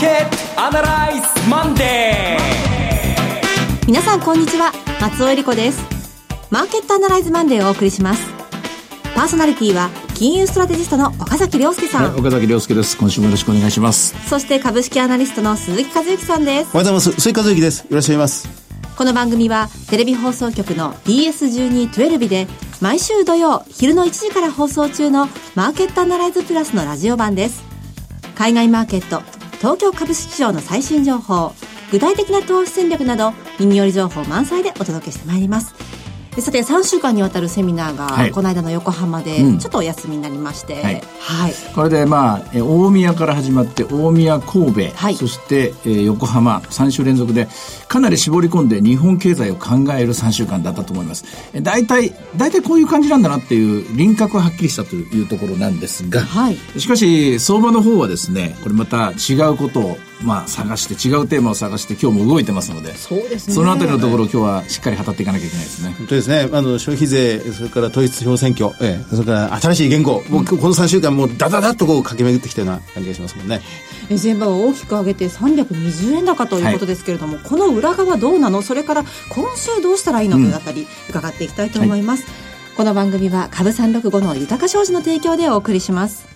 ケットアナライズマンデー。皆さんこんにちは。松尾英里子です。マーケットアナライズマンデーをお送りします。パーソナリティは金融ストラテジストの岡崎良介さん、はい、岡崎良介です。今週もよろしくお願いします。そして株式アナリストの鈴木一之さんです。おはようございます。鈴木一之です。よろしくお願いします。この番組はテレビ放送局の BS1212 で毎週土曜昼の1時から放送中のマーケットアナライズプラスのラジオ版です。海外マーケット、東京株式市場の最新情報、具体的な投資戦略など耳寄り情報満載でお届けしてまいります。さて3週間にわたるセミナーが、はい、この間の横浜でちょっとお休みになりまして、うん、はい、はい、これでまあ大宮から始まって大宮神戸、はい、そして、えー、横浜3週連続でかなり絞り込んで日本経済を考える3週間だったと思います。大体大体こういう感じなんだなっていう輪郭ははっきりしたというところなんですが、はい、しかし相場の方はですねこれまた違うことをまあ、探して違うテーマを探して今日も動いてますのでそうですね。そのあたりのところを今日はしっかり語っていかなきゃいけないですね。本当ですね。あの消費税それから統一地方選挙、ええ、それから新しい言語、うん、もうこの3週間もうダダダッとこう駆け巡ってきたような感じがしますもんね。前場を大きく上げて320円高ということですけれども、はい、この裏側どうなの？それから今週どうしたらいいのというあたり伺っていきたいと思います、はい、この番組は株365の豊商事の提供でお送りします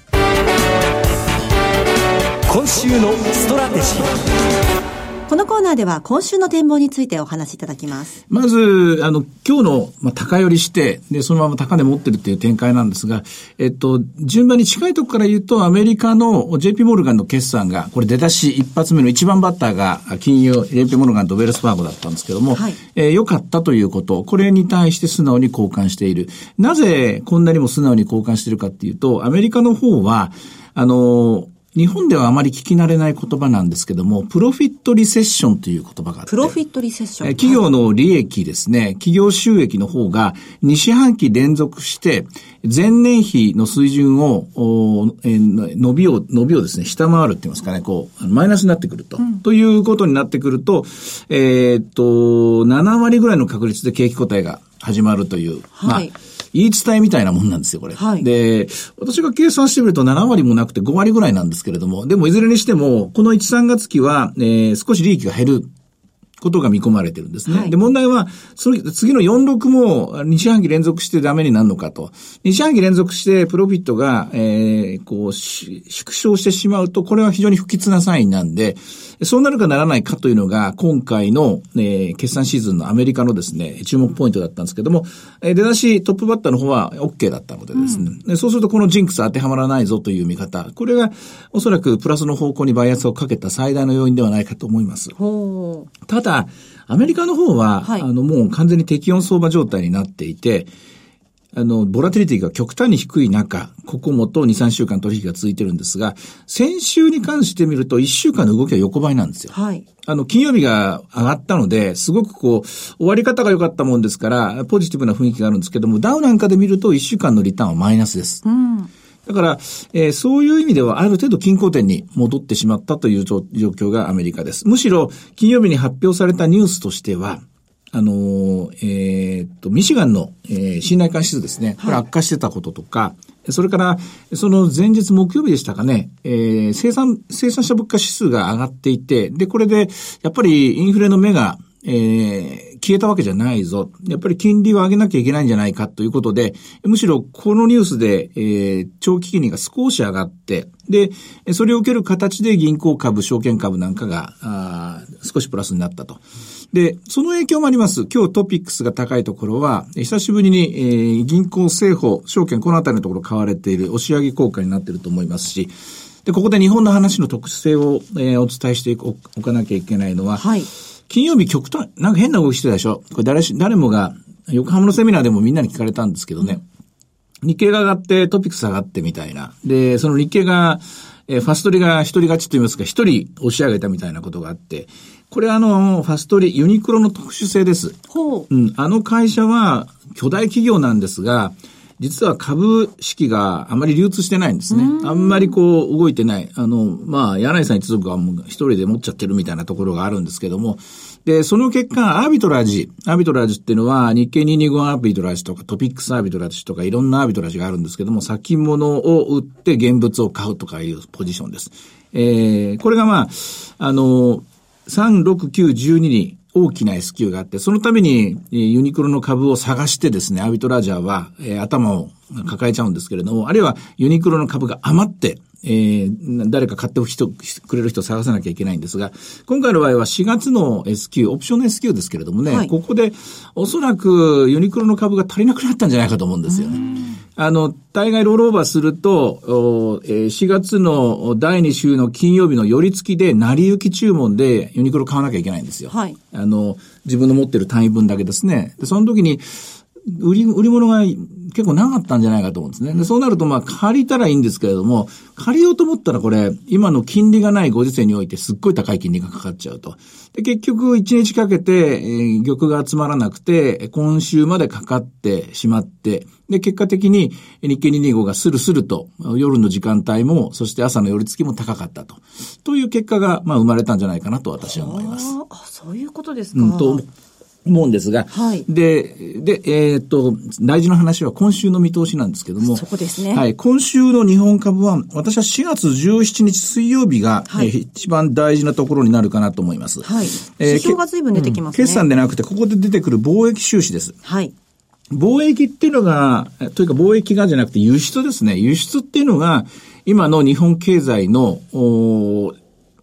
今週のストラテジーこのコーナーでは今週の展望についてお話しいただきます。まず、あの、今日の、まあ、高寄りして、で、そのまま高値持ってるっていう展開なんですが、えっと、順番に近いところから言うと、アメリカの JP モルガンの決算が、これ出だし一発目の一番バッターが、金融、JP モルガンとウェルスファーゴだったんですけども、はい、えー、良かったということ、これに対して素直に好感している。なぜこんなにも素直に交換しているかっていうと、アメリカの方は、あの、日本ではあまり聞き慣れない言葉なんですけども、プロフィットリセッションという言葉があって。プロフィットリセッション企業の利益ですね、企業収益の方が2四半期連続して、前年比の水準を、え伸びを、伸びをですね、下回るって言いますかね、こう、マイナスになってくると。うん、ということになってくると、えー、っと、7割ぐらいの確率で景気答えが始まるという。はい、まあ言い伝えみたいなもんなんですよ、これ。はい、で、私が計算してみると7割もなくて5割ぐらいなんですけれども、でもいずれにしても、この1、3月期は、えー、少し利益が減る。ことが見込まれてるんですね。はい、で、問題は、その次の46も2四半期連続してダメになるのかと。2四半期連続してプロフィットが、えー、こう、縮小してしまうと、これは非常に不吉なサインなんで、そうなるかならないかというのが、今回の、えー、決算シーズンのアメリカのですね、注目ポイントだったんですけども、えー、出だしトップバッターの方は OK だったのでですね、うん、そうするとこのジンクス当てはまらないぞという見方、これがおそらくプラスの方向にバイアスをかけた最大の要因ではないかと思います。ただ、アメリカの方は、はい、あの、もう完全に適温相場状態になっていて、あの、ボラティリティが極端に低い中、ここもと2、3週間取引が続いてるんですが、先週に関してみると1週間の動きは横ばいなんですよ。はい。あの、金曜日が上がったので、すごくこう、終わり方が良かったもんですから、ポジティブな雰囲気があるんですけども、ダウなんかで見ると1週間のリターンはマイナスです。うん。だから、えー、そういう意味ではある程度均衡点に戻ってしまったという状況がアメリカです。むしろ、金曜日に発表されたニュースとしては、あの、えー、っと、ミシガンの、えー、信頼感指数ですね。これ悪化してたこととか、はい、それから、その前日木曜日でしたかね、えー、生産、生産者物価指数が上がっていて、で、これで、やっぱりインフレの目が、えー、消えたわけじゃないぞ。やっぱり金利を上げなきゃいけないんじゃないかということで、むしろこのニュースで、えー、長期金利が少し上がって、で、それを受ける形で銀行株、証券株なんかが、あ少しプラスになったと。で、その影響もあります。今日トピックスが高いところは、久しぶりに、えー、銀行、政府、証券、このあたりのところ買われている押し上げ効果になっていると思いますし、で、ここで日本の話の特殊性を、えー、お伝えしておかなきゃいけないのは、はい、金曜日極端、なんか変な動きしてたでしょ？これ誰し、誰もが、横浜のセミナーでもみんなに聞かれたんですけどね、日経が上がってトピックス上がってみたいな。で、その日経が、えー、ファストリが一人勝ちと言いますか、一人押し上げたみたいなことがあって、これあの、ファストリ、ユニクロの特殊性です。ほう。うん。あの会社は巨大企業なんですが、実は株式があまり流通してないんですね。あんまりこう動いてない。あの、まあ、柳井さん一族はもう一人で持っちゃってるみたいなところがあるんですけども、で、その結果、アービトラージ、アービトラージっていうのは、日経225アービトラージとか、トピックスアービトラージとか、いろんなアービトラージがあるんですけども、先物を売って現物を買うとかいうポジションです。えー、これがまあ、あの、3、6、9、12に大きな S q があって、そのためにユニクロの株を探してですね、アービトラージャーは、えー、頭を抱えちゃうんですけれども、あるいはユニクロの株が余って、えー、誰か買って人くれる人を探さなきゃいけないんですが、今回の場合は4月の S q オプションの S q ですけれどもね、はい、ここでおそらくユニクロの株が足りなくなったんじゃないかと思うんですよね。あの、大概ロールオーバーすると、4月の第2週の金曜日の寄り付きで、成り行き注文でユニクロ買わなきゃいけないんですよ。はい。あの、自分の持ってる単位分だけですね。で、その時に、売り、売り物が結構なかったんじゃないかと思うんですね。で、そうなると、まあ、借りたらいいんですけれども、借りようと思ったらこれ、今の金利がないご時世においてすっごい高い金利がかかっちゃうと。で、結局、1日かけて、えー、玉が集まらなくて、今週までかかってしまって、で、結果的に日経225がスルスルと、夜の時間帯も、そして朝の寄り付きも高かったと。という結果が、まあ、生まれたんじゃないかなと私は思います。あ、そういうことですか。うん、と思うんですが、はい、で、で、えー、っと、大事な話は今週の見通しなんですけども、そこですね。はい、今週の日本株は、私は4月17日水曜日が、はい、えー、一番大事なところになるかなと思います。はい。えー、指標が随分出てきますね、うん、決算でなくて、ここで出てくる貿易収支です。はい。貿易っていうのが、というか貿易がじゃなくて輸出ですね。輸出っていうのが、今の日本経済の、お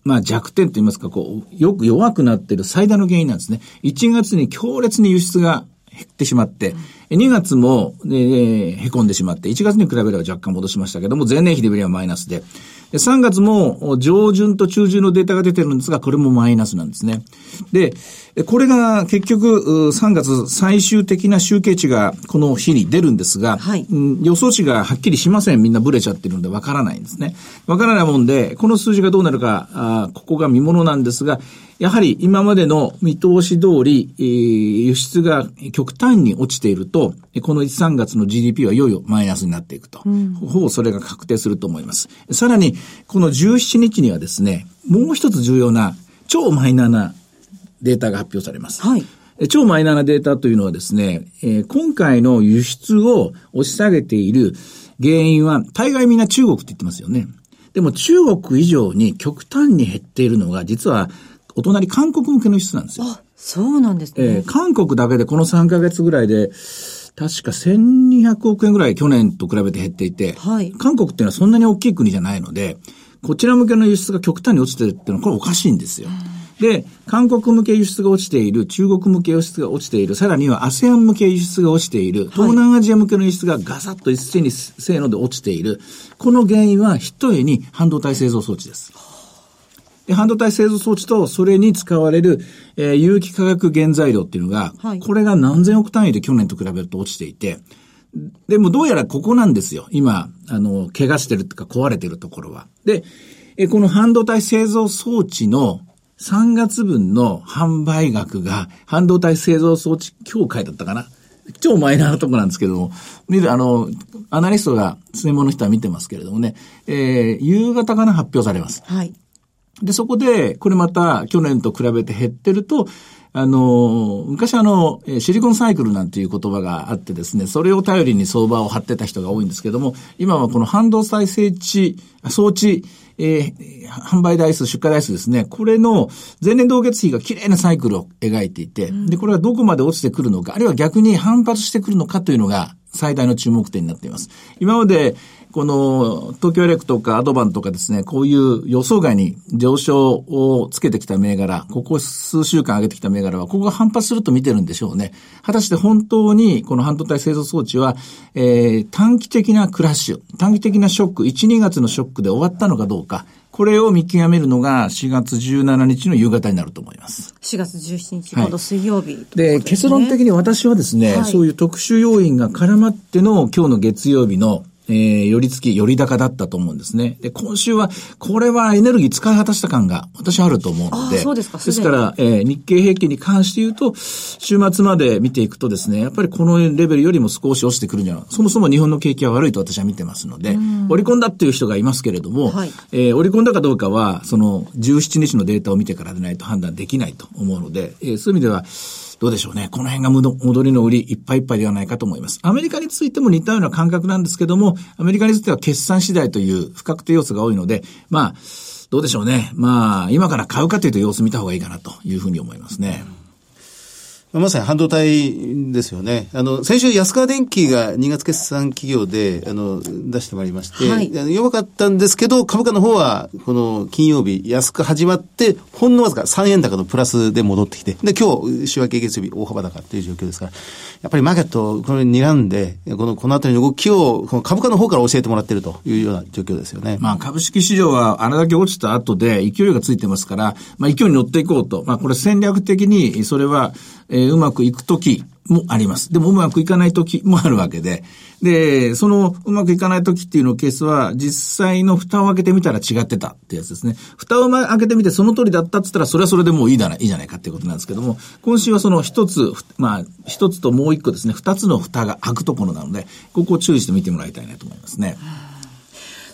まあ弱点と言いますか、こう、よく弱くなっている最大の原因なんですね。1月に強烈に輸出が減ってしまって、うん、2月も、えー、凹んでしまって、1月に比べれば若干戻しましたけども、前年比で見ればマイナスで、で3月も上旬と中旬のデータが出てるんですが、これもマイナスなんですね。で、これが結局3月最終的な集計値がこの日に出るんですが、はい、予想値がはっきりしません。みんなブレちゃってるのでわからないんですね。わからないもんで、この数字がどうなるか、あここが見ものなんですが、やはり今までの見通し通り、えー、輸出が極端に落ちていると、この1、3月の GDP はいよいよマイナスになっていくと。うん、ほぼそれが確定すると思います。さらに、この17日にはですね、もう一つ重要な超マイナーなデータが発表されます。はい。超マイナーなデータというのはですね、えー、今回の輸出を押し下げている原因は、大概みんな中国って言ってますよね。でも中国以上に極端に減っているのが、実はお隣韓国向けの輸出なんですよ。あ、そうなんですね。えー、韓国だけでこの3ヶ月ぐらいで、確か1200億円ぐらい去年と比べて減っていて、はい、韓国っていうのはそんなに大きい国じゃないので、こちら向けの輸出が極端に落ちてるっていうのはこれおかしいんですよ。で、韓国向け輸出が落ちている、中国向け輸出が落ちている、さらには ASEAN 向け輸出が落ちている、東南アジア向けの輸出がガサッと一斉にせーので落ちている。この原因は一重に半導体製造装置です。で、半導体製造装置とそれに使われる、えー、有機化学原材料っていうのが、はい、これが何千億単位で去年と比べると落ちていて、でもどうやらここなんですよ。今、あの、怪我してるっていうか壊れてるところは。で、えこの半導体製造装置の3月分の販売額が半導体製造装置協会だったかな。超マイナーなとこなんですけども、見る、あの、アナリストが、専門の人は見てますけれどもね、えー、夕方かな発表されます。はい。で、そこで、これまた去年と比べて減ってると、あの、昔あの、シリコンサイクルなんていう言葉があってですね、それを頼りに相場を張ってた人が多いんですけども、今はこの半導体整地、装置、えー、販売台数、出荷台数ですね、これの前年同月比が綺麗なサイクルを描いていて、うん、で、これがどこまで落ちてくるのか、あるいは逆に反発してくるのかというのが最大の注目点になっています。今まで、この東京エレクとかアドバンとかですね、こういう予想外に上昇をつけてきた銘柄、ここ数週間上げてきた銘柄は、ここが反発すると見てるんでしょうね。果たして本当にこの半導体製造装置は、えー、短期的なクラッシュ、短期的なショック、1、2月のショックで終わったのかどうか、これを見極めるのが4月17日の夕方になると思います。4月17日、今度水曜日、で、ね、結論的に私はですね、はい、そういう特殊要因が絡まっての今日の月曜日のえー、寄り付き、寄り高だったと思うんですね。で、今週は、これはエネルギー使い果たした感が私はあると思うので。そうですか、ですから、えー、日経平均に関して言うと、週末まで見ていくとですね、やっぱりこのレベルよりも少し落ちてくるんじゃないそもそも日本の景気は悪いと私は見てますので、織り込んだっていう人がいますけれども、はいえー織り込んだかどうかは、その17日のデータを見てからでないと判断できないと思うので、えーそういう意味では、どうでしょうね。この辺が戻りの売りいっぱいいっぱいではないかと思います。アメリカについても似たような感覚なんですけども、アメリカについては決算次第という不確定要素が多いので、まあ、どうでしょうね。まあ、今から買うかというと様子見た方がいいかなというふうに思いますね。まさに半導体ですよね。あの、先週安川電機が2月決算企業で、あの、出してまいりまして、はい弱かったんですけど、株価の方は、この金曜日安く始まって、ほんのわずか3円高のプラスで戻ってきて、で、今日、週明け月曜日大幅高っていう状況ですから、やっぱりマーケット、これ睨んで、この、このあたりの動きを、この株価の方から教えてもらっているというような状況ですよね。まあ株式市場はあれだけ落ちた後で勢いがついてますから、まあ勢いに乗っていこうと。まあこれ戦略的にそれは、えーうまくいくときもあります。でもうまくいかないときもあるわけで。で、そのうまくいかないときっていうのケースは実際の蓋を開けてみたら違ってたってやつですね。蓋を開けてみてその通りだったって言ったらそれはそれでもういいだないいじゃないかっていうことなんですけども、今週はその一つ、まあ一つともう一個ですね、二つの蓋が開くところなので、ここを注意して見てもらいたいなと思いますね。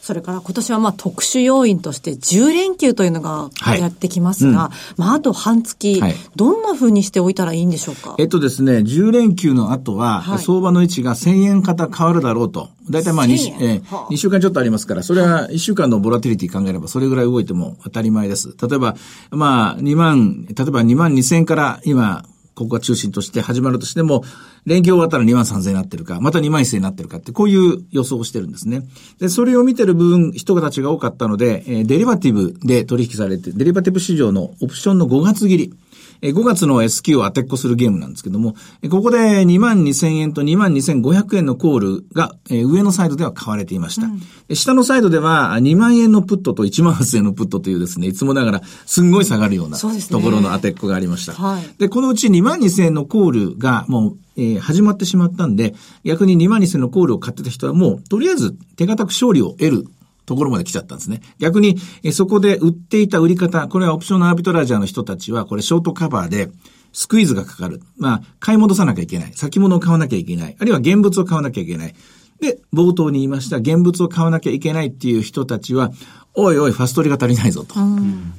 それから今年はまあ特殊要因として10連休というのがはい。やってきますが、まああと半月、はい。どんな風にしておいたらいいんでしょうか？えっとですね、10連休の後は、はい。相場の位置が1000円方変わるだろうと。だいたいまあ 2, 1000週円えーはあ。2週間ちょっとありますから、それは1週間のボラティリティ考えればそれぐらい動いても当たり前です。例えば、まあ2万、例えば2万2000から今、ここが中心として始まるとしても、連休終わったら2万3000円になってるか、また2万1000円になってるかって、こういう予想をしてるんですね。で、それを見てる部分、人たちが多かったので、えーデリバティブで取引されて、デリバティブ市場のオプションの5月切り。えー5月の S q を当てっこするゲームなんですけども、えーここで2万2000円と2万2500円のコールが、えー上のサイドでは買われていました。で下のサイドでは2万円のプットと1万8000円のプットというですね、いつもながらすんごい下がるようなところの当てっこがありました。はいで、このうち2万2000円のコールがもう、えー始まってしまったんで、逆に2万2000円のコールを買ってた人はもう、とりあえず手堅く勝利を得るところまで来ちゃったんですね。逆に、えそこで売っていた売り方、これはオプションのアービトラージャーの人たちは、これショートカバーで、スクイーズがかかる。まあ、買い戻さなきゃいけない。先物を買わなきゃいけない。あるいは現物を買わなきゃいけない。で、冒頭に言いました、現物を買わなきゃいけないっていう人たちは、おいおい、ファストリが足りないぞと。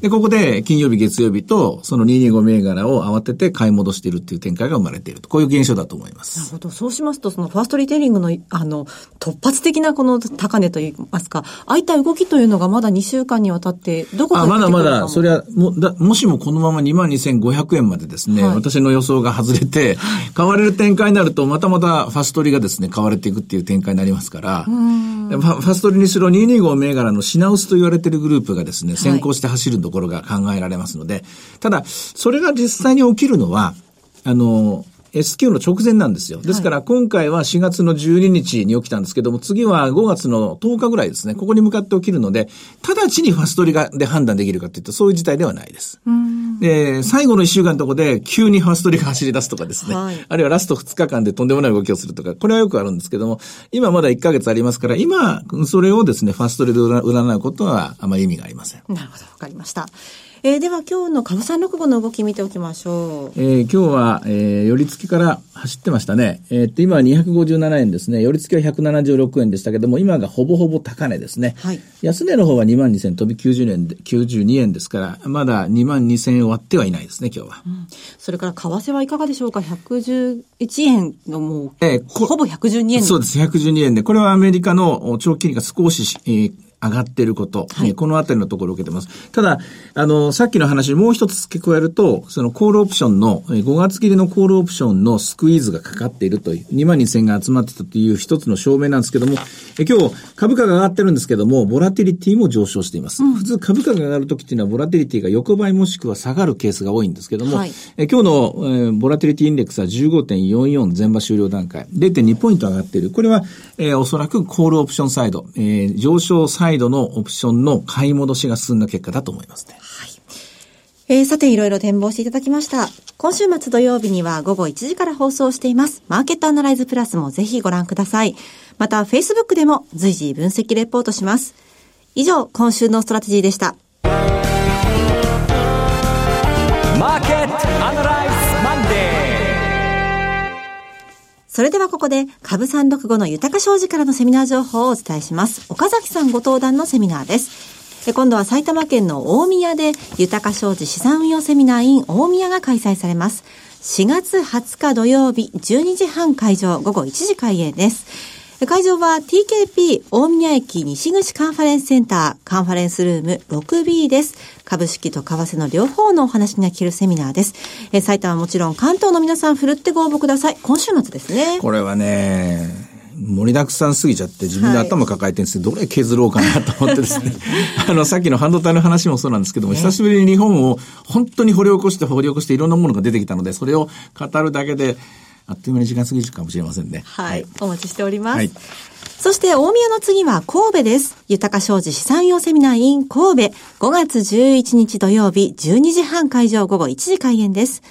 で、ここで金曜日、月曜日と、その225銘柄を慌てて買い戻しているっていう展開が生まれていると。こういう現象だと思います。なるほど。そうしますと、そのファーストリテイリングの、あの、突発的なこの高値といいますか、ああいった動きというのがまだ2週間にわたって、どこかあ、でまだまだ、それは。は、も、だ、もしもこのまま22,500円までですね、はい私の予想が外れて、買われる展開になると、またまたファストリがですね、買われていくっていう展開になりますから、ファストリにしろ225銘柄の品薄と言われているグループがですね、先行して走るところが考えられますので、ただ、それが実際に起きるのは、あの、S q の直前なんですよ。ですから今回は4月の12日に起きたんですけども、次は5月の10日ぐらいですね。ここに向かって起きるので、直ちにファストリがで判断できるかというと、そういう事態ではないです。で、最後の1週間のところで急にファストリが走り出すとかですね。はいあるいはラスト2日間でとんでもない動きをするとか、これはよくあるんですけども、今まだ1ヶ月ありますから、今、それをですね、ファストリで占占うことはあまり意味がありません。なるほど、わかりました。えーでは今日の株三六五の動き見ておきましょう。えー今日は、えー、寄り付きから走ってましたね。えーっと、今は257円ですね。寄り付きは176円でしたけども、今がほぼほぼ高値ですね。はい安値の方は2万2000飛び90円で、92円ですから、まだ2万2000円割ってはいないですね、今日は。それから為替はいかがでしょうか ?111 円のもう、えーこほぼ112円そうです、112円で。これはアメリカのお長期金利が少し、えー上がっていること、はいえーこのあたりのところを受けてます。ただ、あの、さっきの話にもう一つ付け加えると、そのコールオプションの、えー5月切りのコールオプションのスクイーズがかかっているという、2万2000が集まってたという一つの証明なんですけども、えー今日株価が上がってるんですけども、ボラティリティも上昇しています。普通株価が上がるときっていうのは、ボラティリティが横ばいもしくは下がるケースが多いんですけども、はいえー今日の、えーボラティリティインデックスは15.44前場終了段階。0.2ポイント上がっている。これは、えーおそらくコールオプションサイド、えー上昇サイドイドのオプションの買い戻しが進んだ結果だと思いますね。はいえーさて、いろいろ展望していただきました。今週末土曜日には午後1時から放送しています。マーケットアナライズプラスもぜひご覧ください。また、Facebook でも随時分析レポートします。以上、今週のストラテジーでした。それではここで、株365の豊か商事からのセミナー情報をお伝えします。岡崎さんご登壇のセミナーです。で今度は埼玉県の大宮で、豊か商事資産運用セミナー in 大宮が開催されます。4月20日土曜日、12時半会場、午後1時開演です。会場は TKP 大宮駅西口カンファレンスセンターカンファレンスルーム 6B です。株式と為替の両方のお話が聞けるセミナーです。え埼玉はもちろん関東の皆さんふるってご応募ください。今週末ですね。これはね、盛りだくさんすぎちゃって自分で頭抱えてるんですけど、どれ削ろうかなと思ってですね。あの、さっきの半導体の話もそうなんですけども、久しぶりに日本を本当に掘り起こして掘り起こしていろんなものが出てきたので、それを語るだけで、あっという間に時間過ぎるかもしれませんね。はい。お待ちしております。はいそして、大宮の次は神戸です。豊か商事資産用セミナー in 神戸。5月11日土曜日、12時半会場午後1時開演です。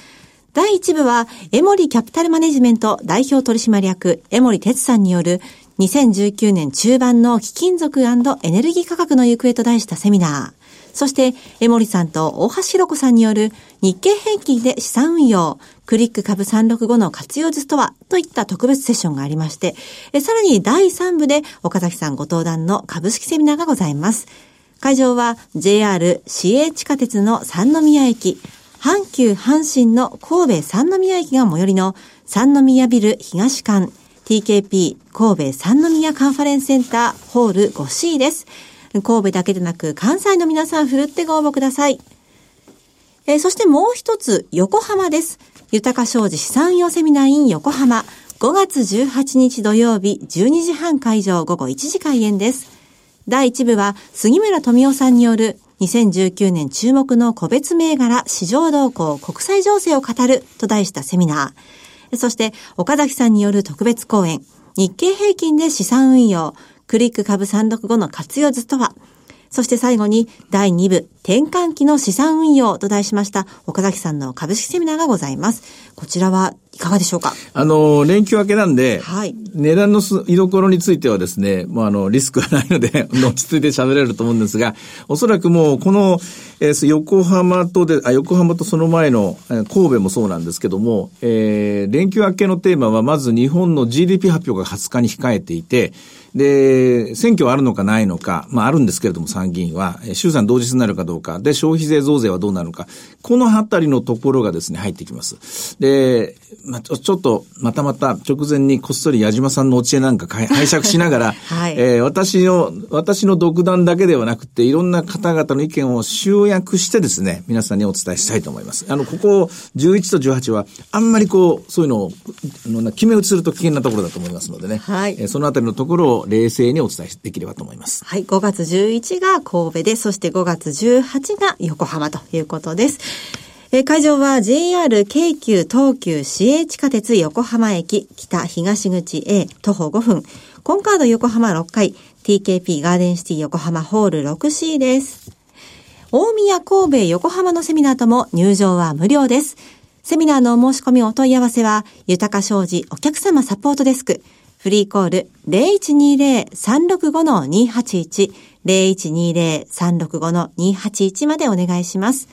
第1部は、エモリキャピタルマネジメント代表取締役、エモリ哲さんによる、2019年中盤の貴金属エネルギー価格の行方と題したセミナー。そして、江森さんと大橋弘子さんによる日経平均で資産運用、クリック株365の活用術とは？といった特別セッションがありまして、えさらに第3部で岡崎さんご登壇の株式セミナーがございます。会場は JR 市営地下鉄の三宮駅、阪急阪神の神戸三宮駅が最寄りの三宮ビル東館 TKP 神戸三宮カンファレンスセンターホール 5C です。神戸だけでなく関西の皆さんふるってご応募ください。えーそしてもう一つ、横浜です。豊か商事資産用セミナー in 横浜。5月18日土曜日、12時半会場午後1時開演です。第1部は、杉村富夫さんによる、2019年注目の個別銘柄市場動向国際情勢を語ると題したセミナー。そして、岡崎さんによる特別講演、日経平均で資産運用、クリック株365の活用図とは、そして最後に第2部転換期の資産運用と題しました岡崎さんの株式セミナーがございます。こちらはいかがでしょうか？あの、連休明けなんで、はい。値段のす居所についてはですね、もうあの、リスクはないので、落ち着いて喋れると思うんですが、おそらくもう、この、えー横浜とで、あ、横浜とその前の、えー神戸もそうなんですけども、えー連休明けのテーマは、まず日本の GDP 発表が20日に控えていて、で、選挙はあるのかないのか、まああるんですけれども参議院は、えー衆参同日になるかどうか、で、消費税増税はどうなるのか、このあたりのところがですね、入ってきます。で、まあ、ちょちょっと、またまた直前にこっそり矢島さんのお知恵なんか 拝借しながら、はいえー私の、私の独断だけではなくて、いろんな方々の意見を集約してですね、皆さんにお伝えしたいと思います。あの、ここ11と18は、あんまりこう、そういうのを、あのな決め打ちすると危険なところだと思いますのでね、はいえーそのあたりのところを冷静にお伝えできればと思います。はい、5月11が神戸で、そして5月18が横浜ということです。えー会場は JR 京急東急市営地下鉄横浜駅北東口 A 徒歩5分コンカード横浜6階 TKP ガーデンシティ横浜ホール 6C です。大宮、神戸、横浜のセミナーとも入場は無料です。セミナーのお申し込みお問い合わせは、豊か商事お客様サポートデスク、フリーコール0120-365-281、0120-365-281までお願いします。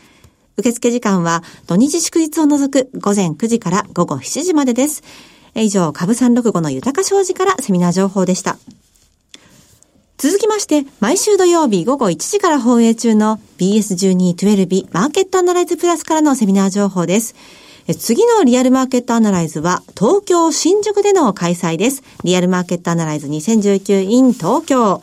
受付時間は土日祝日を除く午前9時から午後7時までです。以上、株365の豊か商事からセミナー情報でした。続きまして、毎週土曜日午後1時から放映中の BS1212 マーケットアナライズプラスからのセミナー情報です。次のリアルマーケットアナライズは東京新宿での開催です。リアルマーケットアナライズ2019 in 東京。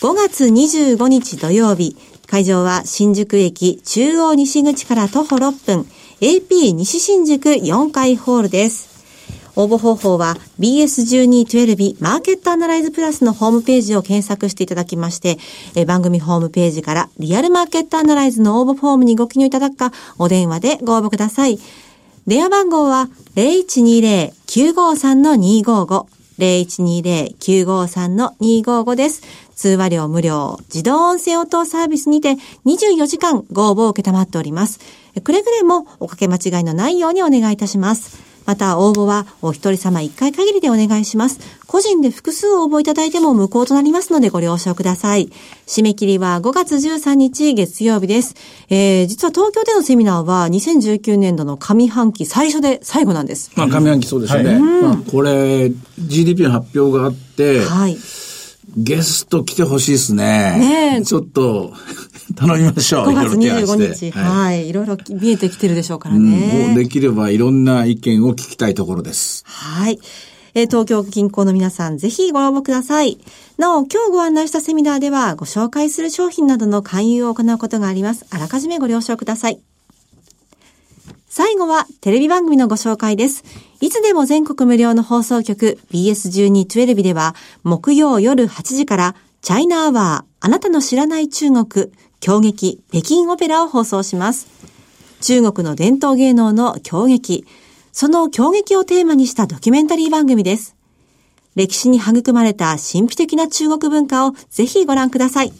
5月25日土曜日。会場は新宿駅中央西口から徒歩6分。AP 西新宿4階ホールです。応募方法は BS1212 マーケットアナライズプラスのホームページを検索していただきまして、え番組ホームページからリアルマーケットアナライズの応募フォームにご記入いただくか、お電話でご応募ください。電話番号は0120-953-255 0120-953-255です。通話料無料、自動音声応答サービスにて24時間ご応募を受けたまっております。くれぐれもおかけ間違いのないようにお願いいたします。また応募はお一人様一回限りでお願いします。個人で複数応募いただいても無効となりますのでご了承ください。締め切りは5月13日月曜日です。えー、実は東京でのセミナーは2019年度の上半期最初で最後なんです。まあ、上半期そうですよね。まあ、これ、GDP の発表があって、はい。ゲスト来てほしいですね。ねえちょっと、頼みましょう。5月いろいろ手配25して日、はい、い。ろいろ見えてきてるでしょうからうんもね。うできればいろんな意見を聞きたいところです。はい。えー東京近郊の皆さん、ぜひご応募ください。なお、今日ご案内したセミナーでは、ご紹介する商品などの勧誘を行うことがあります。あらかじめご了承ください。最後は、テレビ番組のご紹介です。いつでも全国無料の放送局 BS1212 では、木曜夜8時から、チャイナアワー、あなたの知らない中国、狂劇、北京オペラを放送します。中国の伝統芸能の狂劇、その狂劇をテーマにしたドキュメンタリー番組です。歴史に育まれた神秘的な中国文化をぜひご覧ください。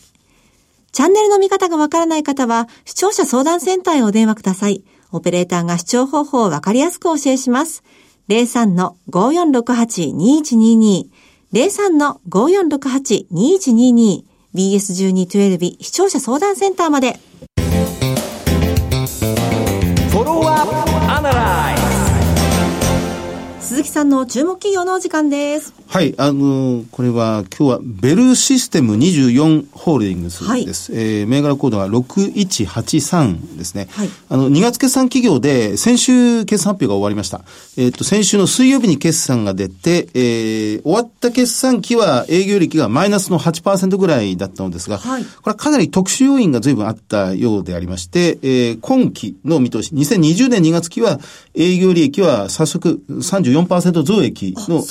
チャンネルの見方がわからない方は、視聴者相談センターへお電話ください。オペレーターが視聴方法をわかりやすくお教えします。03-5468-2122 03-5468-2122 BS1212 視聴者相談センターまで。鈴木さんの注目企業のお時間です。はい、あのこれは今日はベルシステム24ホールディングスです。えー銘柄コードは6183ですね。はいあの、2月決算企業で先週決算発表が終わりました。えっ、と、先週の水曜日に決算が出て、えー終わった決算期は営業利益がマイナスの8%ぐらいだったのですが、はいこれはかなり特殊要因が随分あったようでありまして、えー今期の見通し、2020年2月期は営業利益は早速34%増益の。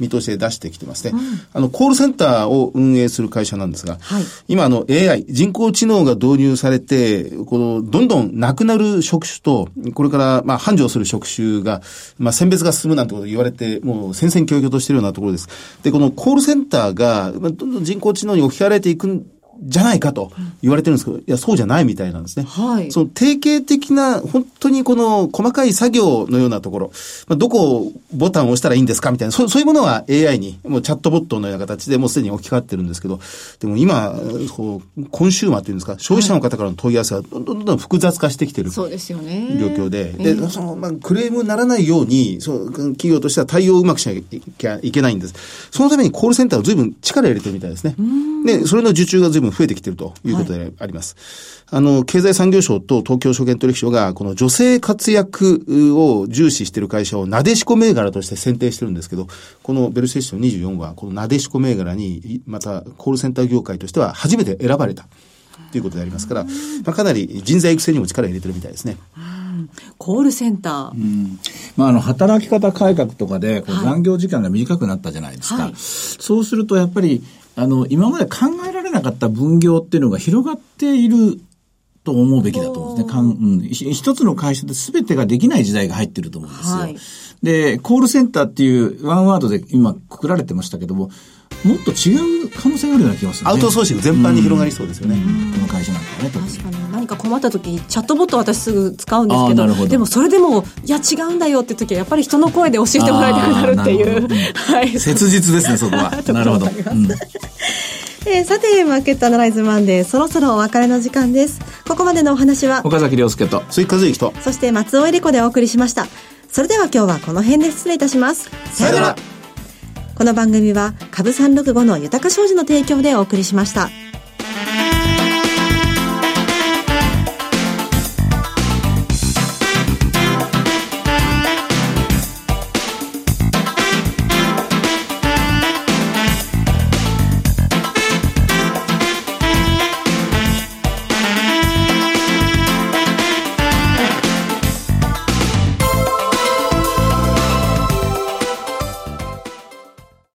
見通しで出してきてますね。あの、コールセンターを運営する会社なんですが、はい今あの AI、人工知能が導入されて、この、どんどんなくなる職種と、これから、まあ、繁盛する職種が、まあ、選別が進むなんてことを言われて、もう戦々恐々としているようなところです。で、このコールセンターが、まあ、どんどん人工知能に置き換えられていくんじゃないかと言われてるんですけど、いや、そうじゃないみたいなんですね。はいその定型的な、本当にこの細かい作業のようなところ、まあ、どこをボタンを押したらいいんですかみたいな、そうそういうものは AI に、もうチャットボットのような形でもうすでに置き換わってるんですけど、でも今、こう、コンシューマーっていうんですか、消費者の方からの問い合わせがどんどんどんどん複雑化してきてる。そうですよね。状況で、で、その、まあ、クレームにならないように、そう、企業としては対応をうまくしなきゃいけないんです。そのためにコールセンターを随分力入れてるみたいですね。で、それの受注が随分増えてきてるということであります。あの、経済産業省と東京証券取引所が、この女性活躍を重視している会社をなでしこ銘柄として選定してるんですけど、このベルセッション24は、このなでしこ銘柄に、またコールセンター業界としては初めて選ばれた。ということでありますから、まあ、かなり人材育成にも力を入れてるみたいですね。コールセンター。まあ、あの、働き方改革とかで、残業時間が短くなったじゃないですか。はいそうすると、やっぱり、あの、今まで考えられなかった分業っていうのが広がっていると思うべきだと思うんですね。かんうん、ひ一つの会社で全てができない時代が入ってると思うんですよ。はいで、コールセンターっていうワンワードで今くくられてましたけども、もっと違う可能性があるような気がする、ね。アウトソーシング全般に広がりそうですよね。この会社なんかね、特に確かに何か困った時チャットボット私すぐ使うんですけどでもそれでもいや違うんだよって時はやっぱり人の声で教えてもらいたくなるっていううん はい切実ですね、そこは。なるほど。うんえーさてマーケットアナライズマンデーそろそろお別れの時間ですここまでのお話は岡崎亮介と。鈴木和之と。そして松尾恵理子でお送りしましたそれでは今日はこの辺で失礼いたしますさよなら。この番組は株365の豊か商事の提供でお送りしました